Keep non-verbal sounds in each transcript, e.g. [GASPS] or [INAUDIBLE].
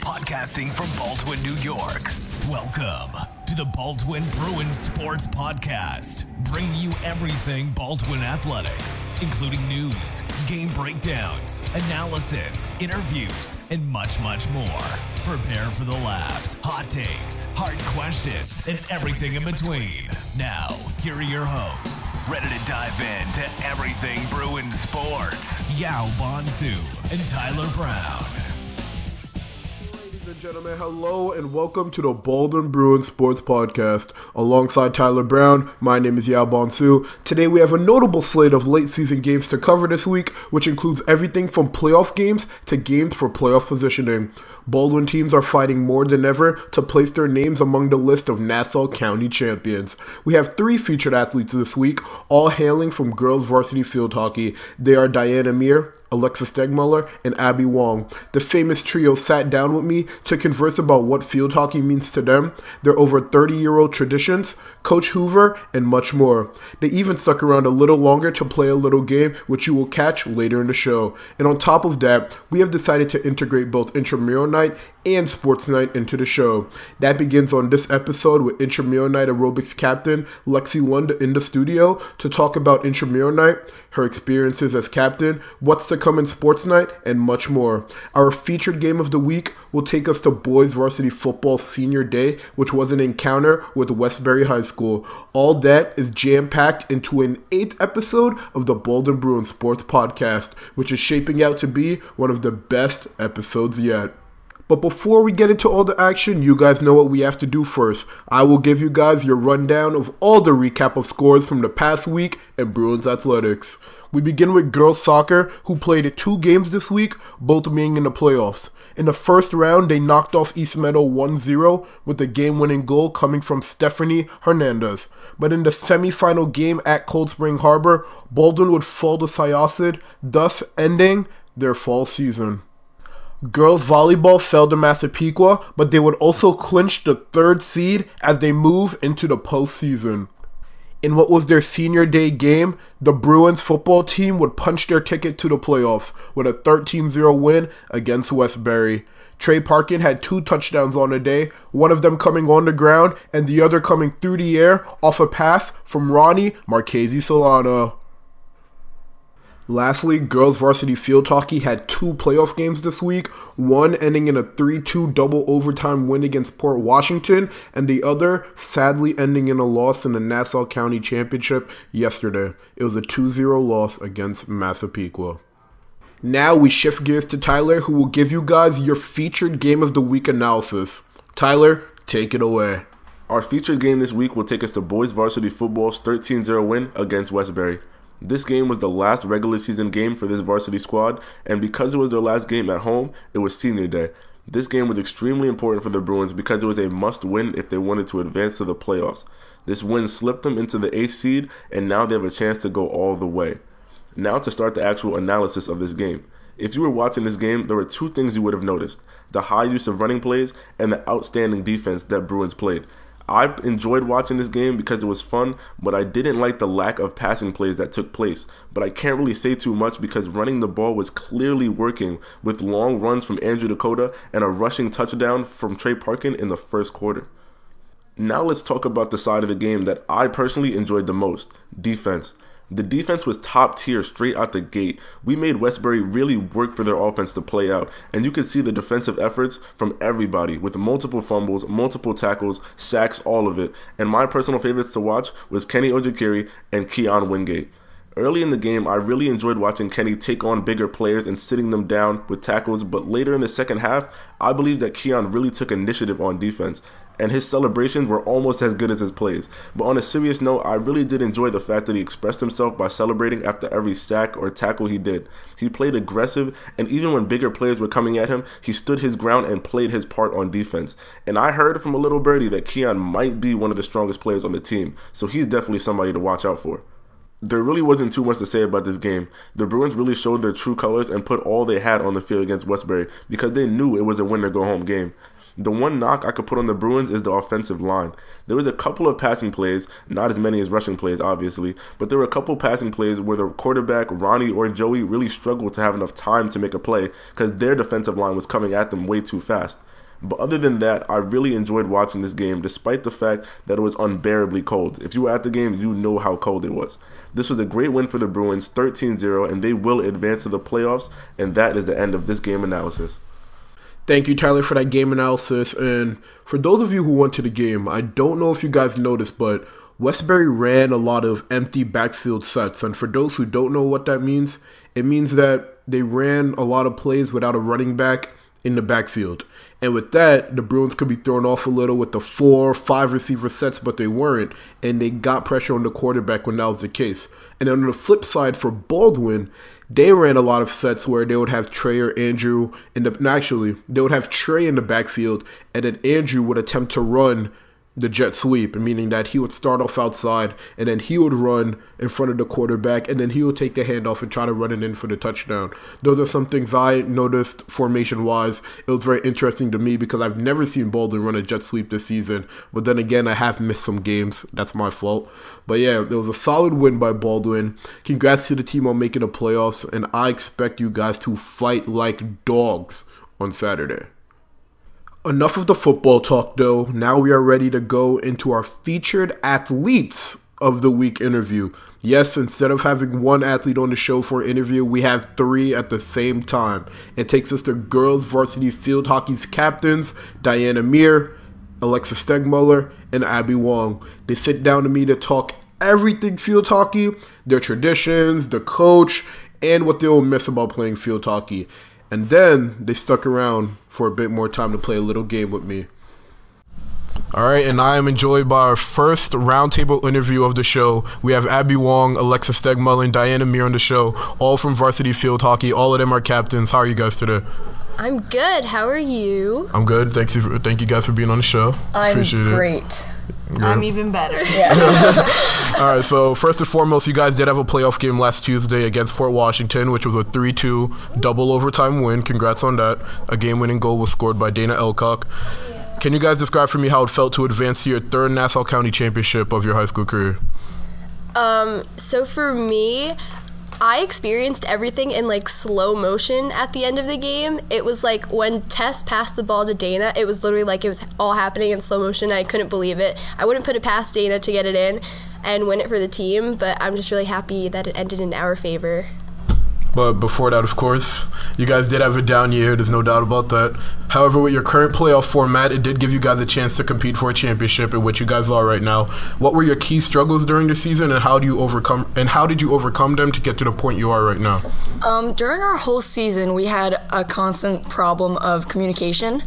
Podcasting from Baldwin, New York. Welcome to the Baldwin Bruins Sports Podcast, bringing you everything Baldwin athletics, including news, game breakdowns, analysis, interviews, and much, much more. Prepare for the laughs, hot takes, hard questions, and everything in between. Now, here are your hosts, ready to dive into everything Bruins sports. Yao Bonsu and Tyler Brown. Gentlemen, hello and welcome to the Baldwin Bruins Sports Podcast. Alongside Tyler Brown, my name is Yao Bonsu. Today we have a notable slate of late season games to cover this week, which includes everything from playoff games to games for playoff positioning. Baldwin teams are fighting more than ever to place their names among the list of Nassau County champions. We have three featured athletes this week, all hailing from girls varsity field hockey. They are Diana Meir, Alexis Stegmuller, and Abby Wong. The famous trio sat down with me to converse about what field hockey means to them, their over 30 year old traditions, Coach Hoover, and much more. They even stuck around a little longer to play a little game, which you will catch later in the show. And on top of that, we have decided to integrate both intramural night and sports night into the show. That begins on this episode with intramural night aerobics captain Lexi Lund in the studio to talk about intramural night, her experiences as captain, what's to come in sports night, and much more. Our featured game of the week will take us to boys varsity football senior day, which was an encounter with Westbury High School. All that is jam packed into an eighth episode of the Baldwin Bruin Sports Podcast, which is shaping out to be one of the best episodes yet. But before we get into all the action, you guys know what we have to do first. I will give you guys your rundown of all the recap of scores from the past week in Bruins athletics. We begin with girls soccer, who played two games this week, both being in the playoffs. In the first round, they knocked off East Meadow 1 0 with the game winning goal coming from Stephanie Hernandez. But in the semifinal game at Cold Spring Harbor, Baldwin would fall to Syosset, thus ending their fall season. Girls volleyball fell to Massapequa, but they would also clinch the third seed as they move into the postseason. In what was their senior day game, the Bruins football team would punch their ticket to the playoffs with a 13 0 win against Westbury. Trey Parkin had two touchdowns on the day, one of them coming on the ground and the other coming through the air off a pass from Ronnie Marchese Solano. Lastly, girls varsity field hockey had two playoff games this week, one ending in a 3 2 double overtime win against Port Washington, and the other sadly ending in a loss in the Nassau County Championship yesterday. It was a 2 0 loss against Massapequa. Now we shift gears to Tyler, who will give you guys your featured game of the week analysis. Tyler, take it away. Our featured game this week will take us to boys varsity football's 13 0 win against Westbury. This game was the last regular season game for this varsity squad, and because it was their last game at home, it was senior day. This game was extremely important for the Bruins because it was a must win if they wanted to advance to the playoffs. This win slipped them into the eighth seed, and now they have a chance to go all the way. Now to start the actual analysis of this game. If you were watching this game, there were two things you would have noticed the high use of running plays and the outstanding defense that Bruins played. I enjoyed watching this game because it was fun, but I didn't like the lack of passing plays that took place. But I can't really say too much because running the ball was clearly working with long runs from Andrew Dakota and a rushing touchdown from Trey Parkin in the first quarter. Now let's talk about the side of the game that I personally enjoyed the most defense. The defense was top tier straight out the gate. We made Westbury really work for their offense to play out, and you could see the defensive efforts from everybody with multiple fumbles, multiple tackles, sacks, all of it. And my personal favorites to watch was Kenny Ojikiri and Keon Wingate. Early in the game, I really enjoyed watching Kenny take on bigger players and sitting them down with tackles, but later in the second half, I believe that Keon really took initiative on defense and his celebrations were almost as good as his plays. But on a serious note, I really did enjoy the fact that he expressed himself by celebrating after every sack or tackle he did. He played aggressive, and even when bigger players were coming at him, he stood his ground and played his part on defense. And I heard from a little birdie that Keon might be one of the strongest players on the team, so he's definitely somebody to watch out for. There really wasn't too much to say about this game. The Bruins really showed their true colors and put all they had on the field against Westbury because they knew it was a win or go home game. The one knock I could put on the Bruins is the offensive line. There was a couple of passing plays, not as many as rushing plays, obviously, but there were a couple passing plays where the quarterback, Ronnie or Joey, really struggled to have enough time to make a play because their defensive line was coming at them way too fast. But other than that, I really enjoyed watching this game despite the fact that it was unbearably cold. If you were at the game, you know how cold it was. This was a great win for the Bruins, 13 0, and they will advance to the playoffs, and that is the end of this game analysis. Thank you, Tyler, for that game analysis. And for those of you who went to the game, I don't know if you guys noticed, but Westbury ran a lot of empty backfield sets. And for those who don't know what that means, it means that they ran a lot of plays without a running back in the backfield. And with that, the Bruins could be thrown off a little with the four, five receiver sets, but they weren't. And they got pressure on the quarterback when that was the case. And on the flip side, for Baldwin, they ran a lot of sets where they would have Trey or Andrew in the actually they would have Trey in the backfield and then Andrew would attempt to run the jet sweep, meaning that he would start off outside and then he would run in front of the quarterback and then he would take the handoff and try to run it in for the touchdown. Those are some things I noticed formation wise. It was very interesting to me because I've never seen Baldwin run a jet sweep this season, but then again, I have missed some games. That's my fault. But yeah, it was a solid win by Baldwin. Congrats to the team on making the playoffs, and I expect you guys to fight like dogs on Saturday. Enough of the football talk, though. Now we are ready to go into our featured athletes of the week interview. Yes, instead of having one athlete on the show for an interview, we have three at the same time. It takes us to girls varsity field hockey's captains, Diana Meir, Alexa Stegmuller, and Abby Wong. They sit down to me to talk everything field hockey, their traditions, the coach, and what they'll miss about playing field hockey. And then they stuck around for a bit more time to play a little game with me. All right, and I am enjoyed by our first roundtable interview of the show. We have Abby Wong, Alexa Stegmuller, Diana Meir on the show, all from Varsity Field Hockey. All of them are captains. How are you guys today? I'm good. How are you? I'm good. Thank you. For, thank you guys for being on the show. I'm Appreciate it. Great. I'm even better. Yeah. [LAUGHS] All right, so first and foremost, you guys did have a playoff game last Tuesday against Port Washington, which was a 3 2 double overtime win. Congrats on that. A game winning goal was scored by Dana Elcock. Can you guys describe for me how it felt to advance to your third Nassau County championship of your high school career? Um, so for me, I experienced everything in like slow motion at the end of the game. It was like when Tess passed the ball to Dana, it was literally like it was all happening in slow motion. I couldn't believe it. I wouldn't put it past Dana to get it in and win it for the team, but I'm just really happy that it ended in our favor. But before that, of course, you guys did have a down year. There's no doubt about that. However, with your current playoff format, it did give you guys a chance to compete for a championship, in which you guys are right now. What were your key struggles during the season, and how do you overcome? And how did you overcome them to get to the point you are right now? Um, during our whole season, we had a constant problem of communication,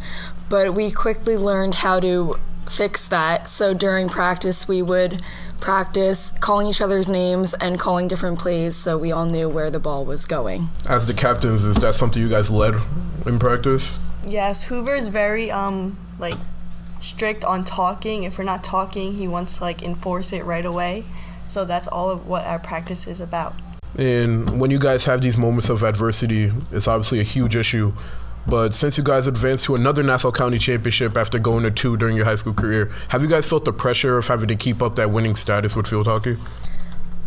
but we quickly learned how to fix that. So during practice, we would practice calling each other's names and calling different plays so we all knew where the ball was going. As the captains, is that something you guys led in practice? Yes, Hoover is very um like strict on talking. If we're not talking, he wants to like enforce it right away. So that's all of what our practice is about. And when you guys have these moments of adversity, it's obviously a huge issue. But since you guys advanced to another Nassau County championship after going to two during your high school career, have you guys felt the pressure of having to keep up that winning status with field hockey?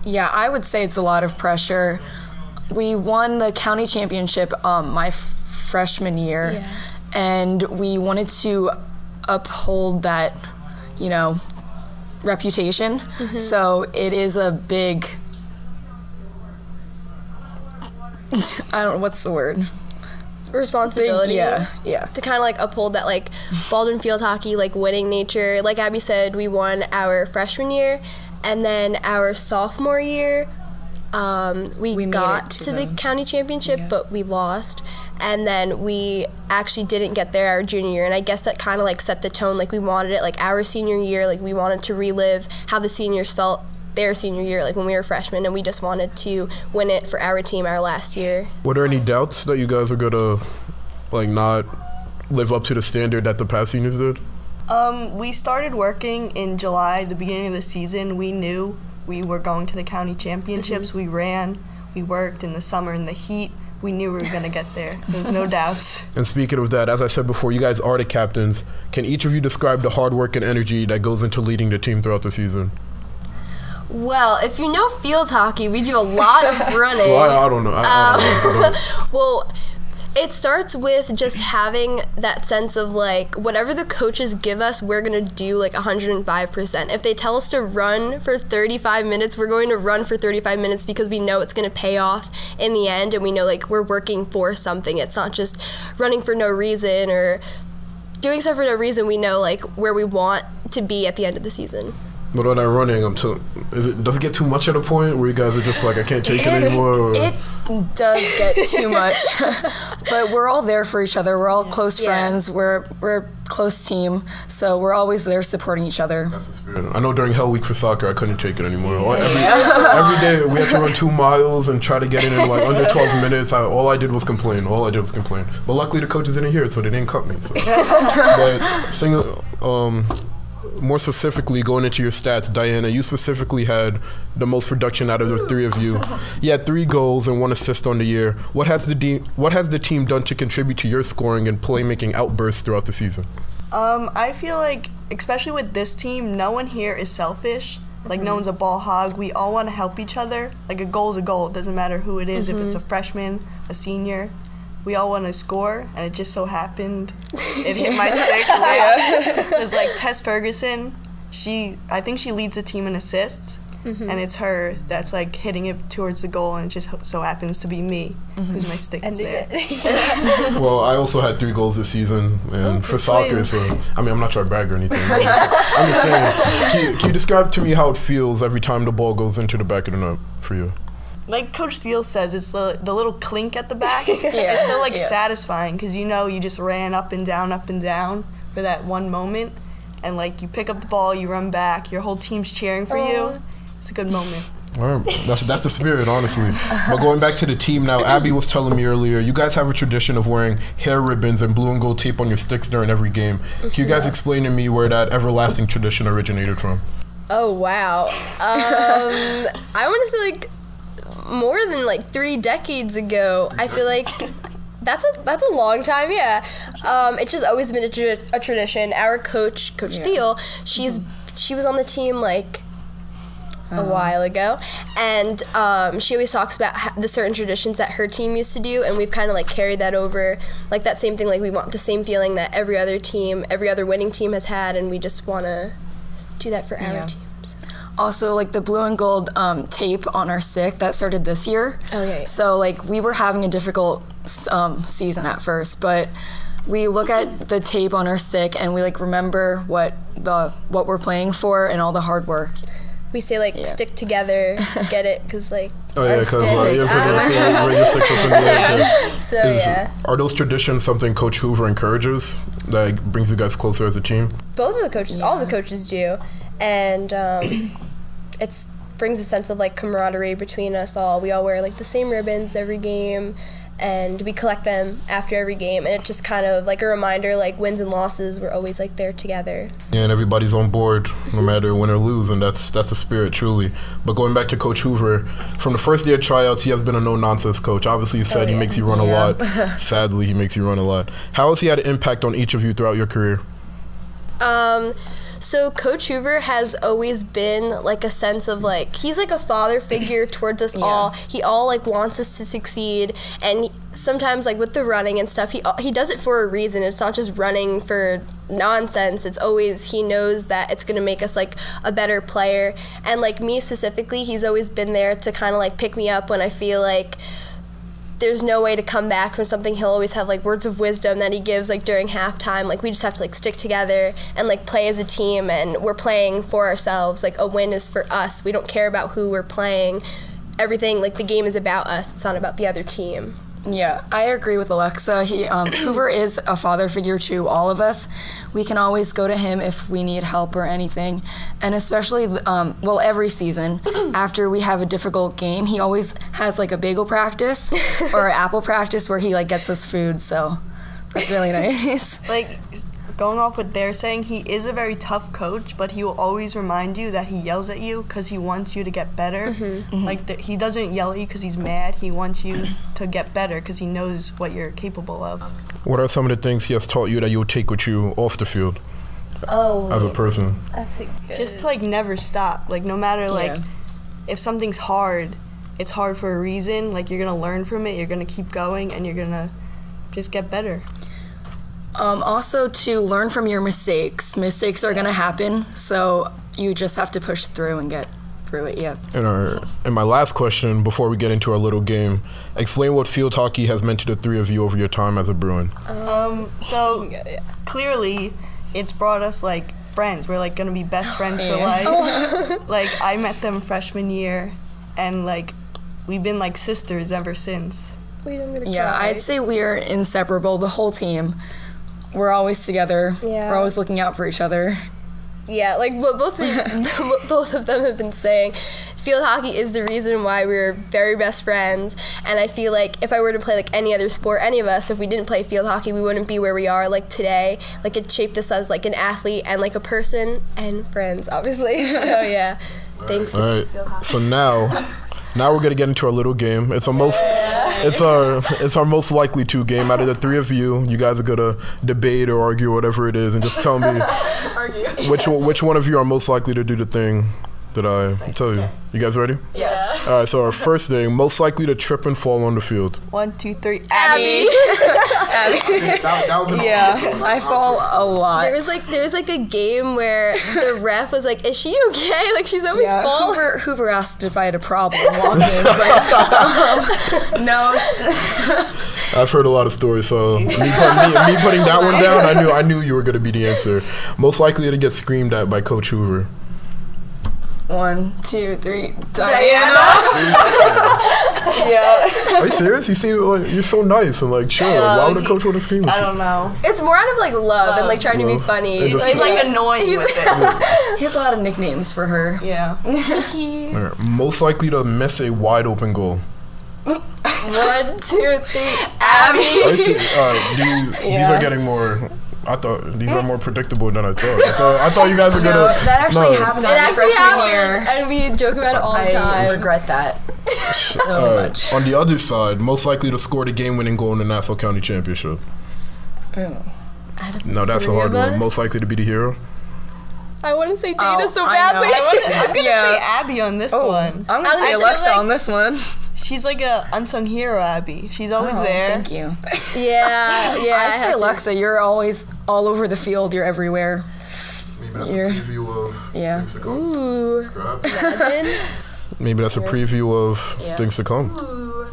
Yeah, I would say it's a lot of pressure. We won the county championship um, my f- freshman year, Yeah. and we wanted to uphold that, you know, reputation. So it is a big. [LAUGHS] I don't know what's the word. Big, Responsibility. yeah, yeah. to kind of like uphold that like Baldwin field hockey like winning nature. Like Abby said, we won our freshman year, and then our sophomore year, um, we, We got to, to the the- county championship, but we lost. And then we actually didn't get there our junior year, and I guess that kind of like set the tone. Like we wanted it like our senior year, like we wanted to relive how the seniors felt their senior year, like when we were freshmen, and we just wanted to win it for our team our last year. Were there any doubts that you guys were gonna like not live up to the standard that the past seniors did? Um, we started working in July, the beginning of the season. We knew we were going to the county championships. We ran, we worked in the summer in the heat. we knew we were gonna get there. There was no [LAUGHS] doubts. And speaking of that, as I said before, you guys are the captains. Can each of you describe the hard work and energy that goes into leading the team throughout the season? Well, if you know field hockey, we do a lot of [LAUGHS] running. Well, I, I don't know. I, I don't know. Don't- um, [LAUGHS] Well, it starts with just having that sense of like whatever the coaches give us, we're gonna do like 105%. If they tell us to run for 35 minutes, we're going to run for 35 minutes because we know it's gonna pay off in the end, and we know like we're working for something. It's not just running for no reason or doing stuff for no reason. We know like where we want to be at the end of the season. But on that running, I'm too. Is it does it get too much at a point where you guys are just like, I can't take it, anymore? Or? It does get too much, [LAUGHS] but we're all there for each other. We're all close Yeah. friends. We're we're a close team, so we're always there supporting each other. That's the spirit. I know during Hell Week for soccer, I couldn't take it anymore. All- Every, [LAUGHS] every day we had to run two miles and try to get it in like under 12 minutes. I, all I did was complain. All I did was complain. But luckily the coaches didn't hear it, so they didn't cut me. So. [LAUGHS] but single, um, more specifically, going into your stats, Diana, you specifically had the most production out of the three of you. You had three goals and one assist on the year. What has the de- what has the team done to contribute to your scoring and playmaking outbursts throughout the season? Um, I feel like, especially with this team, no one here is selfish. Like no one's a ball hog. We all want to help each other. Like a goal is a goal. It doesn't matter who it is, If it's a freshman, a senior, we all want to score. And it just so happened it hit my stick. It was like Tess Ferguson, she I think she leads the team in assists, and it's her that's like hitting it towards the goal, and it just so happens to be me who's my stick is there. [LAUGHS] [LAUGHS] Well, I also had three goals this season, and for soccer, so I mean, I'm not trying to brag or anything. I'm just, [LAUGHS] I'm just saying. Can you, can you describe to me how it feels every time the ball goes into the back of the net for you? Like Coach Steele says, it's the the little clink at the back. [LAUGHS] It's so like Yeah. satisfying because you know you just ran up and down, up and down for that one moment, and like you pick up the ball, you run back, your whole team's cheering for you. It's a good moment. All right, that's that's the spirit, honestly. But going back to the team now, Abby was telling me earlier, you guys have a tradition of wearing hair ribbons and blue and gold tape on your sticks during every game. Can you guys explain to me where that everlasting tradition originated from? Oh wow. Um, I want to say like more than like three decades ago. I feel like that's a that's a long time. Yeah. Um, it's just always been a, tra- a tradition. Our coach, Coach Thiel, she's she was on the team like. A while ago, and um, she always talks about ha- the certain traditions that her team used to do, and we've kind of like carried that over, like that same thing. Like we want the same feeling that every other team, every other winning team has had, and we just want to do that for our Yeah. teams. Also, like the blue and gold um, tape on our stick that started this year. Oh, yeah, yeah. So like we were having a difficult um, season at first, but we look at the tape on our stick and we like remember what the what we're playing for and all the hard work. We say like stick together, [LAUGHS] get it? Because like Oh yeah, because like, is yeah, for the, our- for the radio sticks like that. [LAUGHS] so Is- yeah. Are those traditions something Coach Hoover encourages that brings you guys closer as a team? Both of the coaches, all the coaches do, and um, it's brings a sense of like camaraderie between us all. We all wear like the same ribbons every game, and we collect them after every game, and it's just kind of like a reminder, like wins and losses, we're always like there together. Yeah, and everybody's on board, no matter win or lose, and that's that's the spirit, truly. But going back to Coach Hoover, from the first day of tryouts, he has been a no nonsense coach. Obviously, you said he yeah. makes you run a lot. [LAUGHS] Sadly, he makes you run a lot. How has he had an impact on each of you throughout your career? Um, so Coach Hoover has always been like a sense of like he's like a father figure [CLEARS THROAT] towards us all. He all like wants us to succeed, and he- sometimes like with the running and stuff, he uh, he does it for a reason. It's not just running for nonsense. It's always he knows that it's gonna make us like a better player. And like me specifically, he's always been there to kind of like pick me up when I feel like there's no way to come back from something he'll always have like words of wisdom that he gives like during halftime. Like we just have to like stick together and like play as a team and we're playing for ourselves. Like a win is for us. We don't care about who we're playing. Everything like the game is about us. It's not about the other team Yeah, I agree with Alexa. He um, [CLEARS THROAT] Hoover is a father figure to all of us. We can always go to him if we need help or anything, and especially um, well every season [CLEARS THROAT] after we have a difficult game, he always has like a bagel practice or an [LAUGHS] apple practice where he like gets us food. So that's really nice. Like going off what they're saying, he is a very tough coach, but he will always remind you that he yells at you because he wants you to get better. Mm-hmm. Mm-hmm. Like the, he doesn't yell at you because he's mad. He wants you to get better because he knows what you're capable of. What are some of the things he has taught you that you'll take with you off the field Oh, as a person? that's a good. Just to, like never stop. Like no matter like Yeah. if something's hard, it's hard for a reason. Like you're gonna learn from it. You're gonna keep going, and you're gonna just get better. Um, also, to learn from your mistakes. Mistakes are going to happen, so you just have to push through and get through it. Yeah. And our and my last question before we get into our little game, explain what field hockey has meant to the three of you over your time as a Bruin. Um, so clearly, it's brought us like friends. We're like gonna be best [GASPS] friends for life. [LAUGHS] like I met them freshman year, and like we've been like sisters ever since. Wait, I'm gonna Yeah, cry. I'd say we are inseparable, the whole team. We're always together. Yeah. We're always looking out for each other. Yeah, like what both of, [LAUGHS] what both of them have been saying. Field hockey is the reason why we're very best friends, and I feel like if I were to play like any other sport, any of us, if we didn't play field hockey, we wouldn't be where we are like today. Like it shaped us as like an athlete and like a person and friends, obviously. [LAUGHS] so yeah, thanks for All right. field hockey. So now, [LAUGHS] now we're gonna get into our little game. It's our most, it's our, it's our most likely to game. Out of the three of you, you guys are gonna debate or argue, whatever it is, and just tell me [LAUGHS] which one, which one of you are most likely to do the thing that I tell you. You guys ready? Yes. All right. So our [LAUGHS] first thing, most likely to trip and fall on the field. One, two, three. Abby. Abby. [LAUGHS] Yeah, I fall a lot. There was like there was like a game where the ref was like, "Is she okay? [LAUGHS] Like she's always Yeah, falling." Hoover, Hoover asked if I had a problem walking, but um, no. I've heard a lot of stories, so me, put, me, me putting that one down, I knew I knew you were gonna be the answer. Most likely to get screamed at by Coach Hoover. One, two, three. Diana. [LAUGHS] yeah. Are you serious? You seem like you're so nice and like chill. Like, why would a coach want to scream at I don't know. It's more out of like love and like trying to be funny. It just- He's like annoying with it. [LAUGHS] He has a lot of nicknames for her. Yeah. All right, Most likely to miss a wide open goal. One, two, three. Abby. Are you serious? All right, these, these are getting more. I thought these are more predictable than I thought. I thought, I thought you guys were No, gonna. that actually no. happened It actually freshman happened, year. and we joke about it all the time. I regret that [LAUGHS] so All right, much. On the other side, most likely to score the game-winning goal in the Nassau County Championship. No, that's a hard one. Most likely to be the hero. I want to say Dana Oh, so I badly. know. [LAUGHS] I'm gonna Yeah. say Abby on this Oh, one. I'm gonna I say Alexa like- on this one. She's like a unsung hero, Abby. She's always Oh, there. Thank you. [LAUGHS] yeah, yeah. I I'd say have to. Alexa, you're always all over the field. You're everywhere. Maybe that's You're- preview of Yeah. things to come. Ooh, imagine. [LAUGHS] Maybe that's a preview of Yeah. things to come.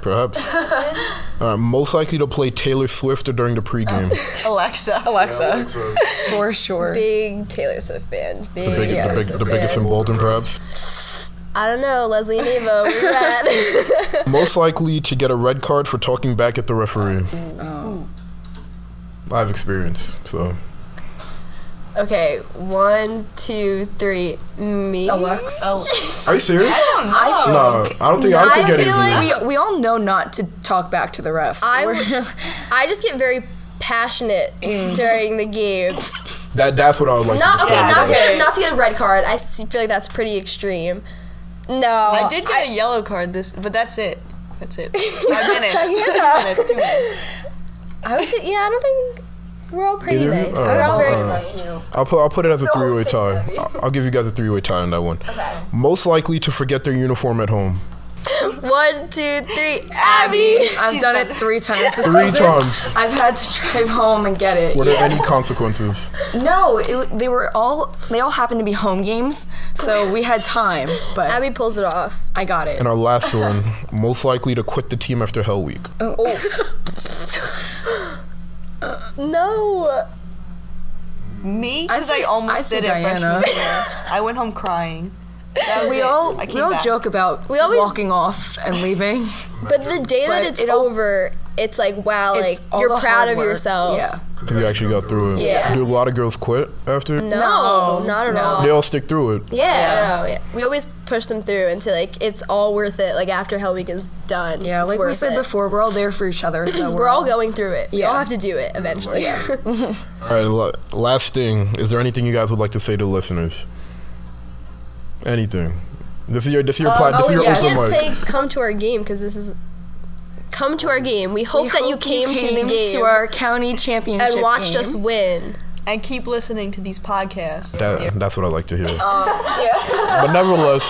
Perhaps. [LAUGHS] All right, most likely to play Taylor Swift during the pregame. [LAUGHS] Alexa. Alexa, the, for sure. Big Taylor Swift fan. Big. big, Yeah, the, big, that's the biggest in Baldwin, perhaps. I don't know, Leslie Nevo. Where's that? Most likely to get a red card for talking back at the referee. Oh. I have experience, so. Okay, one, two, three. Me. Alexa. Oh. Are you serious? I, No, I don't think I, don't I think feel anything. like- we, we all know not to talk back to the refs. I We're- I just get very passionate mm. during the game. that that's what I would like Not to okay, describe. not to, okay. get, not to get a red card. I s- feel like that's pretty extreme. No, I did get a yellow card this, but that's it. That's it. Five minutes. [LAUGHS] Yeah. Two minutes. Two minutes. I would say, yeah, I don't think we're all pretty Either you? nice. Alright, We're all very alright. nice. I'll put I'll put it as a three way tie. I'll, I'll give you guys a three way tie on that one. Okay. Most likely to forget their uniform at home. [LAUGHS] One, two, three. Abby. I've done it three times. this Three season. times. I've had to drive home and get it. Were there any consequences? No, it, they were all they all happened to be home games, so we had time. But Abby pulls it off. I got it. And our last one, most likely to quit the team after Hell Week. Oh. [LAUGHS] No. Me? I'd Because I say- almost I'd say did it Diana. freshman year. I went home crying. We it. all I we all back. joke about We always- walking off and leaving. But the day that But it's it all- over, it's like, wow, It's like, all you're the proud hard of work. yourself. Yeah. You actually got through it. Yeah. Do a lot of girls quit after? No, not at all. They all stick through it. Yeah, no, yeah. We always push them through and to like it's all worth it. Like after Hell Week is done. Yeah, it's like we worth said it. before, we're all there for each other. So [LAUGHS] We're all going through it. We all have to do it eventually. [LAUGHS] All right, la- last thing. Is there anything you guys would like to say to listeners? Anything? This is your this is your uh, plat- this oh, is we your can't open mic. say come to our game because this is come to our game. We hope We that you hope came, to the game to our county championship and watched game. us win. And keep listening to these podcasts. That, that's what I like to hear. Oh, [LAUGHS] But nevertheless,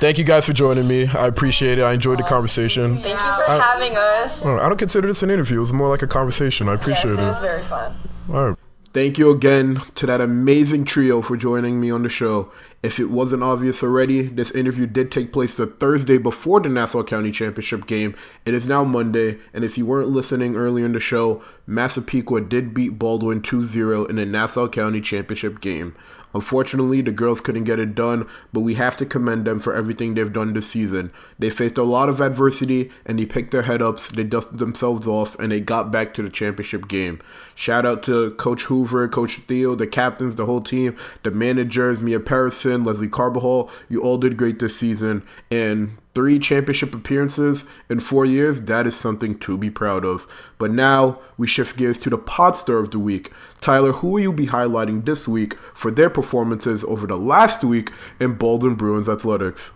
thank you guys for joining me. I appreciate it. I enjoyed the oh, conversation. Thank you for having us. I don't- I don't consider this an interview. It was more like a conversation. I appreciate it. It was very fun. All right. Thank you again to that amazing trio for joining me on the show. If it wasn't obvious already, this interview did take place the Thursday before the Nassau County Championship game. It is now Monday, and if you weren't listening earlier in the show, Massapequa did beat Baldwin 2-0 in the Nassau County Championship game. Unfortunately, the girls couldn't get it done, but we have to commend them for everything they've done this season. They faced a lot of adversity and they picked their head ups, they dusted themselves off, and they got back to the championship game. Shout out to Coach Hoover, Coach Theo, the captains, the whole team, the managers, Mia Parison, Leslie Carbajal. You all did great this season. And three championship appearances in four years, that is something to be proud of. But now we shift gears to the pod star of the week. Tyler, who will you be highlighting this week for their performances over the last week in Baldwin Bruins athletics?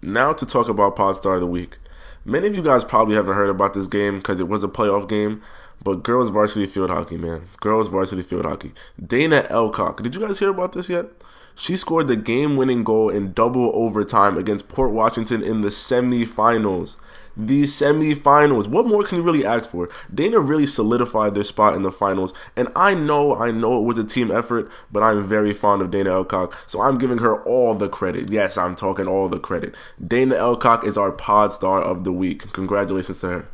Now to talk about Pod Star of the Week. Many of you guys probably haven't heard about this game because it was a playoff game, but girls varsity field hockey, man. Girls varsity field hockey. Dana Elcock. Did you guys hear about this yet? She scored the game winning goal in double overtime against Port Washington in the semifinals. The semifinals. What more can you really ask for? Dana really solidified their spot in the finals. And I know, I know it was a team effort, but I'm very fond of Dana Elcock. So I'm giving her all the credit. Yes, I'm talking all the credit. Dana Elcock is our pod star of the week. Congratulations to her.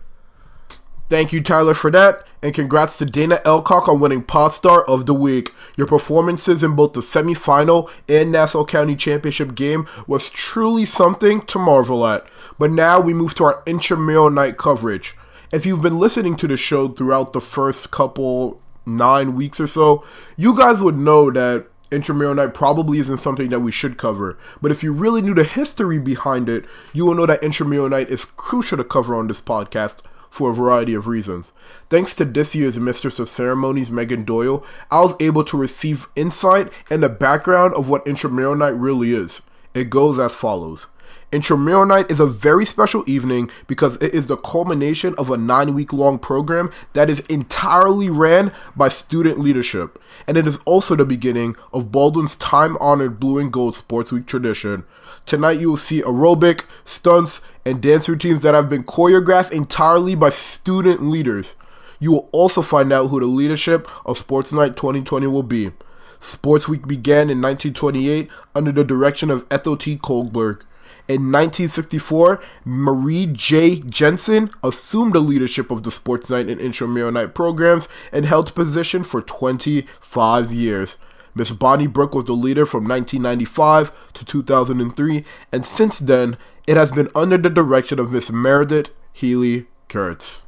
Thank you, Tyler, for that, and congrats to Dana Elcock on winning Pod Star of the Week. Your performances in both the semifinal and Nassau County Championship game was truly something to marvel at. But now we move to our intramural night coverage. If you've been listening to the show throughout the first couple nine weeks or so, you guys would know that intramural night probably isn't something that we should cover. But if you really knew the history behind it, you will know that intramural night is crucial to cover on this podcast for a variety of reasons. Thanks to this year's Mistress of Ceremonies, Megan Doyle, I was able to receive insight and the background of what intramural night really is. It goes as follows. Intramural night is a very special evening because it is the culmination of a nine week long program that is entirely ran by student leadership. And it is also the beginning of Baldwin's time honored Blue and Gold Sports Week tradition. Tonight you will see aerobic, stunts, and dance routines that have been choreographed entirely by student leaders. You will also find out who the leadership of Sports Night 2020 will be. Sports Week began in 1928 under the direction of Ethel T. Kloberg. In 1964, Marie J. Jensen assumed the leadership of the Sports Night and Intramural Night programs and held the position for 25 years. Miss Bonnie Brooke was the leader from 1995 to 2003, and since then, it has been under the direction of Miss Meredith Healy Kurtz.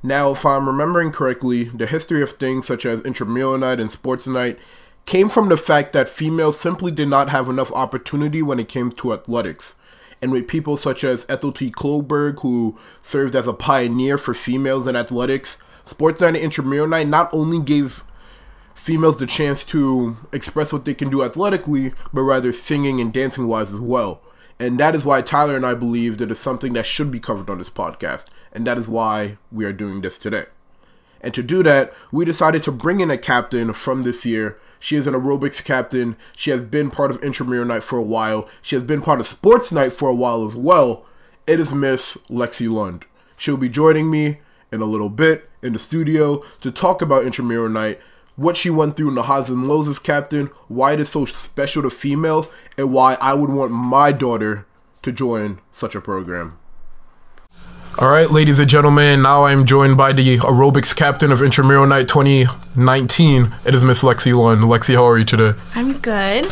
Now, if I'm remembering correctly, the history of things such as intramural night and sports night came from the fact that females simply did not have enough opportunity when it came to athletics. And with people such as Ethel T. Kloberg, who served as a pioneer for females in athletics, sports night and intramural night not only gave females the chance to express what they can do athletically, but rather singing and dancing wise as well. And that is why Tyler and I believe that it's something that should be covered on this podcast. And that is why we are doing this today. And to do that, we decided to bring in a captain from this year. She is an aerobics captain. She has been part of intramural night for a while. She has been part of sports night for a while as well. It is Miss Lexi Lund. She'll be joining me in a little bit in the studio to talk about intramural night, what she went through in the highs and lows as captain, why it is so special to females, and why I would want my daughter to join such a program. All right, ladies and gentlemen, now I'm joined by the aerobics captain of Intramural Night 2019. It is Miss Lexi Lund. Lexi, how are you today? I'm good.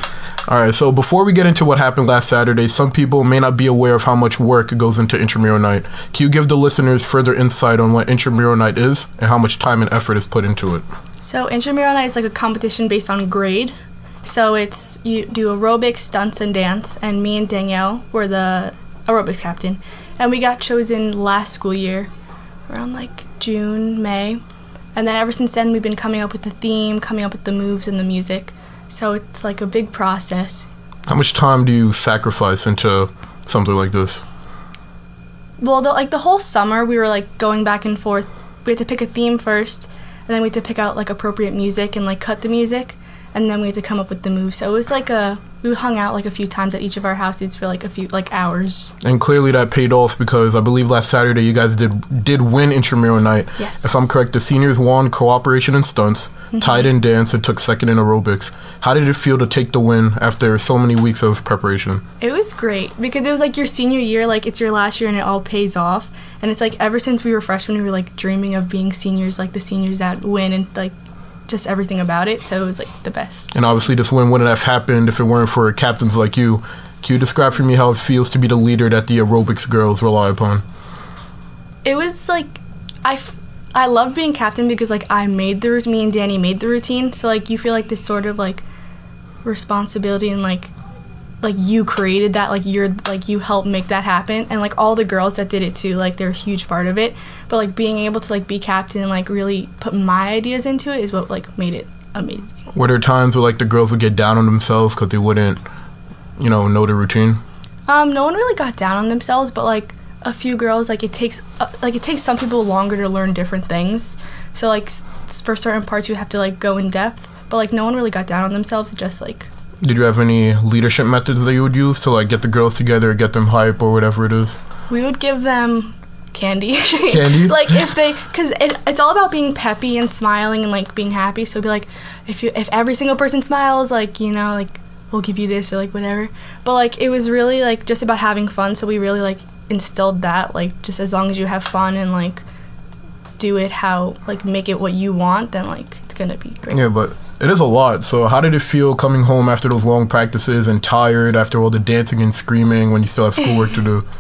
All right, so before we get into what happened last Saturday, some people may not be aware of how much work goes into Intramural Night. Can you give the listeners further insight on what Intramural Night is and how much time and effort is put into it? So intramural night is like a competition based on grade. So it's you do aerobics, stunts, and dance. And me and Danielle were the aerobics captain, and we got chosen last school year, around like June, May. And then ever since then, we've been coming up with the theme, coming up with the moves and the music. So it's like a big process. How much time do you sacrifice into something like this? Well, the, like the whole summer, we were like going back and forth. We had to pick a theme first, and then we had to pick out like appropriate music and like cut the music, and then we had to come up with the move. So it was like a we hung out like a few times at each of our houses for like a few like hours. And clearly that paid off because I believe last Saturday you guys did did win intramural night. Yes. If I'm correct, the seniors won cooperation and stunts, mm-hmm. tied in dance, and took second in aerobics. How did it feel to take the win after so many weeks of preparation? It was great because it was like your senior year, like it's your last year and it all pays off. And it's like ever since we were freshmen, we were like dreaming of being seniors, like the seniors that win and like just everything about it. So it was like the best. And obviously, this win wouldn't have happened if it weren't for captains like you. Can you describe for me how it feels to be the leader that the aerobics girls rely upon? It was like I, f- I love being captain because like I made the routine. Me and Danny made the routine. So like you feel like this sort of like responsibility and like like you created that like you're like you helped make that happen. And like all the girls that did it too like they're a huge part of it. But like being able to like be captain and like really put my ideas into it is what like made it amazing. Were there times where like the girls would get down on themselves because they wouldn't, you know, know the routine? um no one really got down on themselves but like a few girls like it takes uh, like it takes some people longer to learn different things. So like s- for certain parts you have to like go in depth. But like no one really got down on themselves it just like Did you have any leadership methods that you would use to like get the girls together, get them hype, or whatever it is? we would give them candy. [LAUGHS] Candy? like if they, because it, it's all about being peppy and smiling and like being happy. So it'd be like, if you, if every single person smiles, like you know, like we'll give you this or like whatever. But like it was really like just about having fun. So we really like instilled that like just as long as you have fun and like do it how like make it what you want, then like it's gonna be great. Yeah, but it is a lot. So how did it feel coming home after those long practices and tired after all the dancing and screaming when you still have schoolwork to do? [LAUGHS]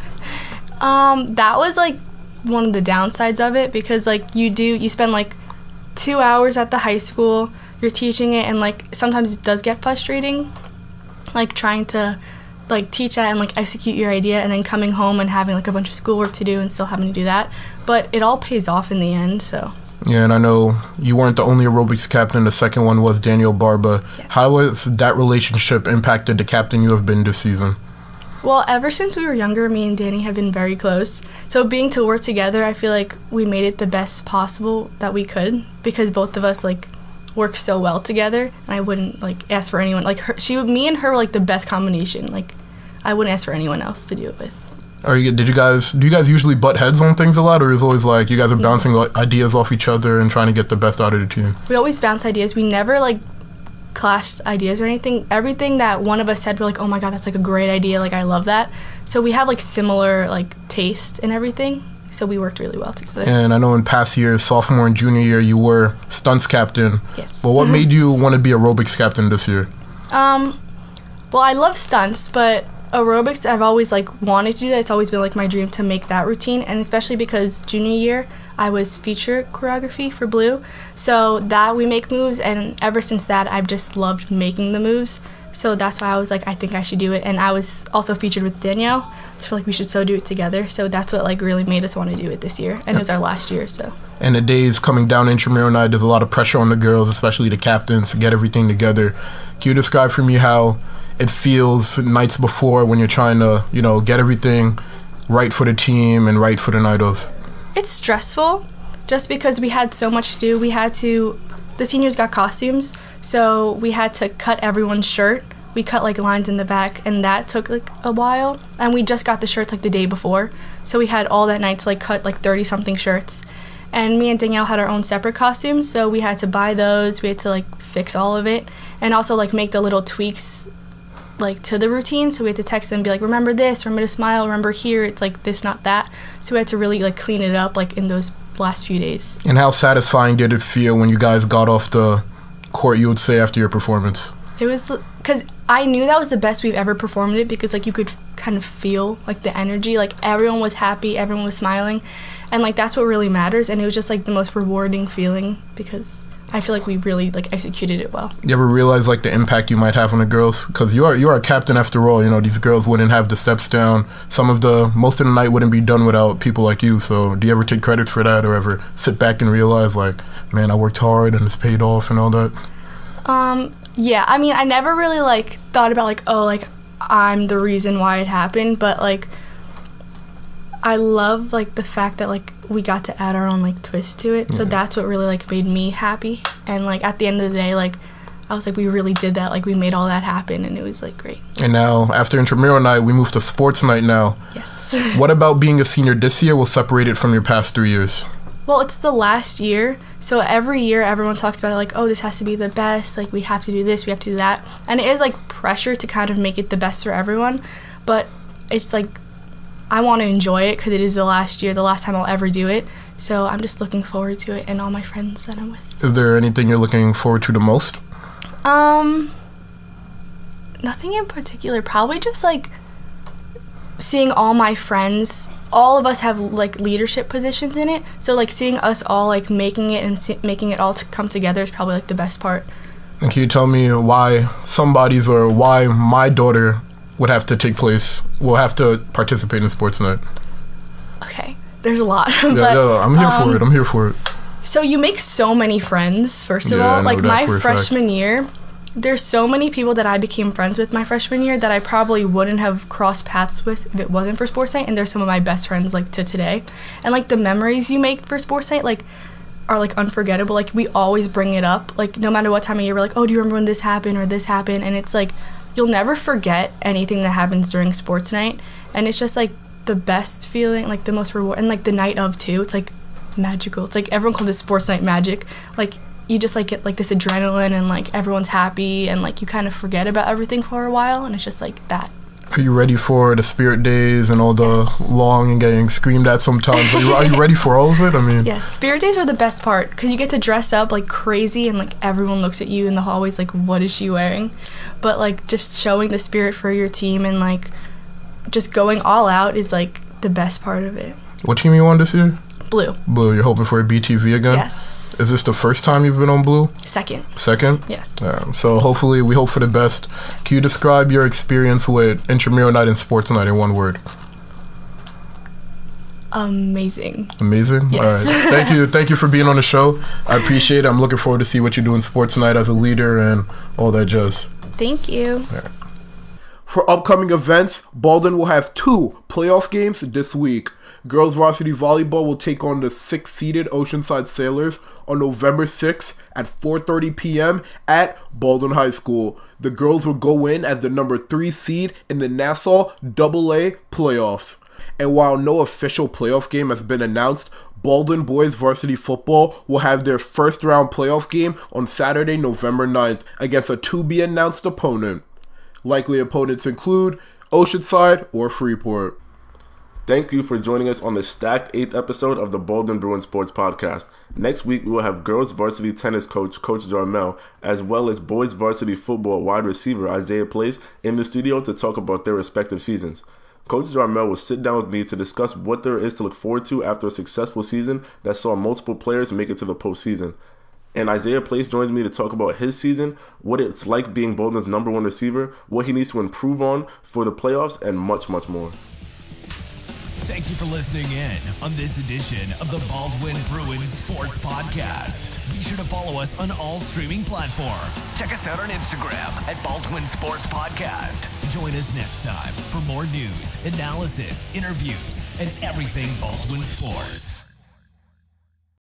Um, that was like one of the downsides of it because like you do you spend like two hours at the high school, you're teaching it, and like sometimes it does get frustrating, like trying to like teach that and like execute your idea, and then coming home and having like a bunch of schoolwork to do and still having to do that. But it all pays off in the end, so. Yeah, and I know you weren't the only aerobics captain. The second one was Danielle Barba. Yeah. How has that relationship impacted the captain you have been this season? Well, ever since we were younger, me and Danny have been very close. So being to work together, I feel like we made it the best possible that we could because both of us like work so well together. And I wouldn't like ask for anyone like her. She, me and her were like the best combination. Like I wouldn't ask for anyone else to do it with. Are you? Did you guys? Do you guys usually butt heads on things a lot, or is it always like you guys are bouncing like, ideas off each other and trying to get the best out of the team? We always bounce ideas. We never like clashed ideas or anything. Everything that one of us said, we're like, oh my god, that's like a great idea. Like I love that. So we have like similar like taste and everything. So we worked really well together. And I know in past years, sophomore and junior year, you were stunts captain. Yes. But what [LAUGHS] made you want to be aerobics captain this year? Um, well, I love stunts, but aerobics, I've always like wanted to do that. It's always been like my dream to make that routine, and especially because junior year I was feature choreography for Blue, so that we make moves, and ever since that I've just loved making the moves. So that's why I was like, I think I should do it, and I was also featured with Danielle, so like we should so do it together. So that's what like really made us want to do it this year, and it was our last year, so. And the days coming down intramural night, there's a lot of pressure on the girls, especially the captains, to get everything together. Can you describe for me how it feels nights before when you're trying to, you know, get everything right for the team and right for the night of? It's stressful just because we had so much to do. We had to, the seniors got costumes, so we had to cut everyone's shirt. We cut like lines in the back, and that took like a while. And we just got the shirts like the day before, so we had all that night to like cut like 30 something shirts. And me and Danielle had our own separate costumes, so we had to buy those. We had to like fix all of it, and also like make the little tweaks like to the routine. So we had to text them and be like remember this? Remember to smile? Remember here? It's like this not that. So we had to really like clean it up like in those last few days. And how satisfying did it feel when you guys got off the court, you would say, after your performance? it was because i knew that was the best we've ever performed it because like you could kind of feel like the energy. Like everyone was happy. Everyone was smiling. And like that's what really matters. And it was just like the most rewarding feeling because I feel like we really like executed it well. You ever realize like the impact you might have on the girls? Because you are you are a captain after all. You know these girls wouldn't have the steps down. Some of the most of the night wouldn't be done without people like you. So do you ever take credit for that, or ever sit back and realize like, man, I worked hard and it's paid off and all that? Um, yeah, I mean, I never really like thought about like, oh, like I'm the reason why it happened, but like I love like the fact that like we got to add our own like twist to it. So that's what really like made me happy. And like at the end of the day, like I was like, we really did that. Like we made all that happen, and it was like great. And now after intramural night, we move to sports night now. Yes. [LAUGHS] What about being a senior this year will separate it from your past three years? Well, it's the last year, so every year everyone talks about it like, oh, this has to be the best. Like we have to do this, we have to do that, and it is like pressure to kind of make it the best for everyone. But it's like I want to enjoy it because it is the last year, the last time I'll ever do it. So I'm just looking forward to it and all my friends that I'm with. Is there anything you're looking forward to the most? Um, nothing in particular. Probably just like seeing all my friends. All of us have like leadership positions in it, so like seeing us all like making it and se- making it all to come together is probably like the best part. And can you tell me why somebody's or why my daughter would have to take place, We'll have to participate in sports night? Okay, there's a lot, [LAUGHS] but yeah, I'm here um, for it. I'm here for it. So you make so many friends, first of Yeah, all. Like my for a fact. freshman year, there's so many people that I became friends with my freshman year that I probably wouldn't have crossed paths with if it wasn't for sports night. And they're some of my best friends like to today. And like the memories you make for sports night, like are like unforgettable. Like we always bring it up. Like no matter what time of year, we're like, oh, do you remember when this happened or this happened? And it's like you'll never forget anything that happens during sports night. And it's just like the best feeling, like the most reward, and like the night of too. It's like magical. It's like everyone calls it sports night magic. Like you just like get like this adrenaline and like everyone's happy and like you kind of forget about everything for a while and it's just like that. Are you ready for the spirit days and all the long and getting screamed at sometimes? Are you, are you [LAUGHS] ready for all of it? I mean, Yeah, spirit days are the best part because you get to dress up like crazy and like everyone looks at you in the hallways like what is she wearing? But like just showing the spirit for your team and like just going all out is like the best part of it. what team you on this year? Blue. Blue. You're hoping for a BTV again? Yes. Is this the first time you've been on Blue? Second. Second? Yes. Um, so hopefully, we hope for the best. Can you describe your experience with intramural night and sports night in one word? Amazing. Amazing. Yes. All right. [LAUGHS] Thank you. Thank you for being on the show. I appreciate it. I'm looking forward to see what you do in sports night as a leader and all that jazz. Thank you. For upcoming events, Baldwin will have two playoff games this week. Girls varsity volleyball will take on the six-seeded Oceanside Sailors on November 6th at 4:30 p.m. at Baldwin High School. The girls will go in as the number 3 seed in the Nassau AA playoffs. And while no official playoff game has been announced, Baldwin boys varsity football will have their first round playoff game on Saturday, November 9th against a to be announced opponent. Likely opponents include Oceanside or Freeport. Thank you for joining us on the stacked eighth episode of the Baldwin Bruin Sports Podcast. Next week, we will have girls varsity tennis coach, Coach Jarmel, as well as boys varsity football wide receiver, Isaiah Place, in the studio to talk about their respective seasons. Coach Jarmel will sit down with me to discuss what there is to look forward to after a successful season that saw multiple players make it to the postseason. And Isaiah Place joins me to talk about his season, what it's like being Baldwin's number one receiver, what he needs to improve on for the playoffs, and much, much more. Thank you for listening in on this edition of the Baldwin Bruins Sports Podcast. Be sure to follow us on all streaming platforms. Check us out on Instagram at Baldwin Sports Podcast. Join us next time for more news, analysis, interviews, and everything Baldwin Sports.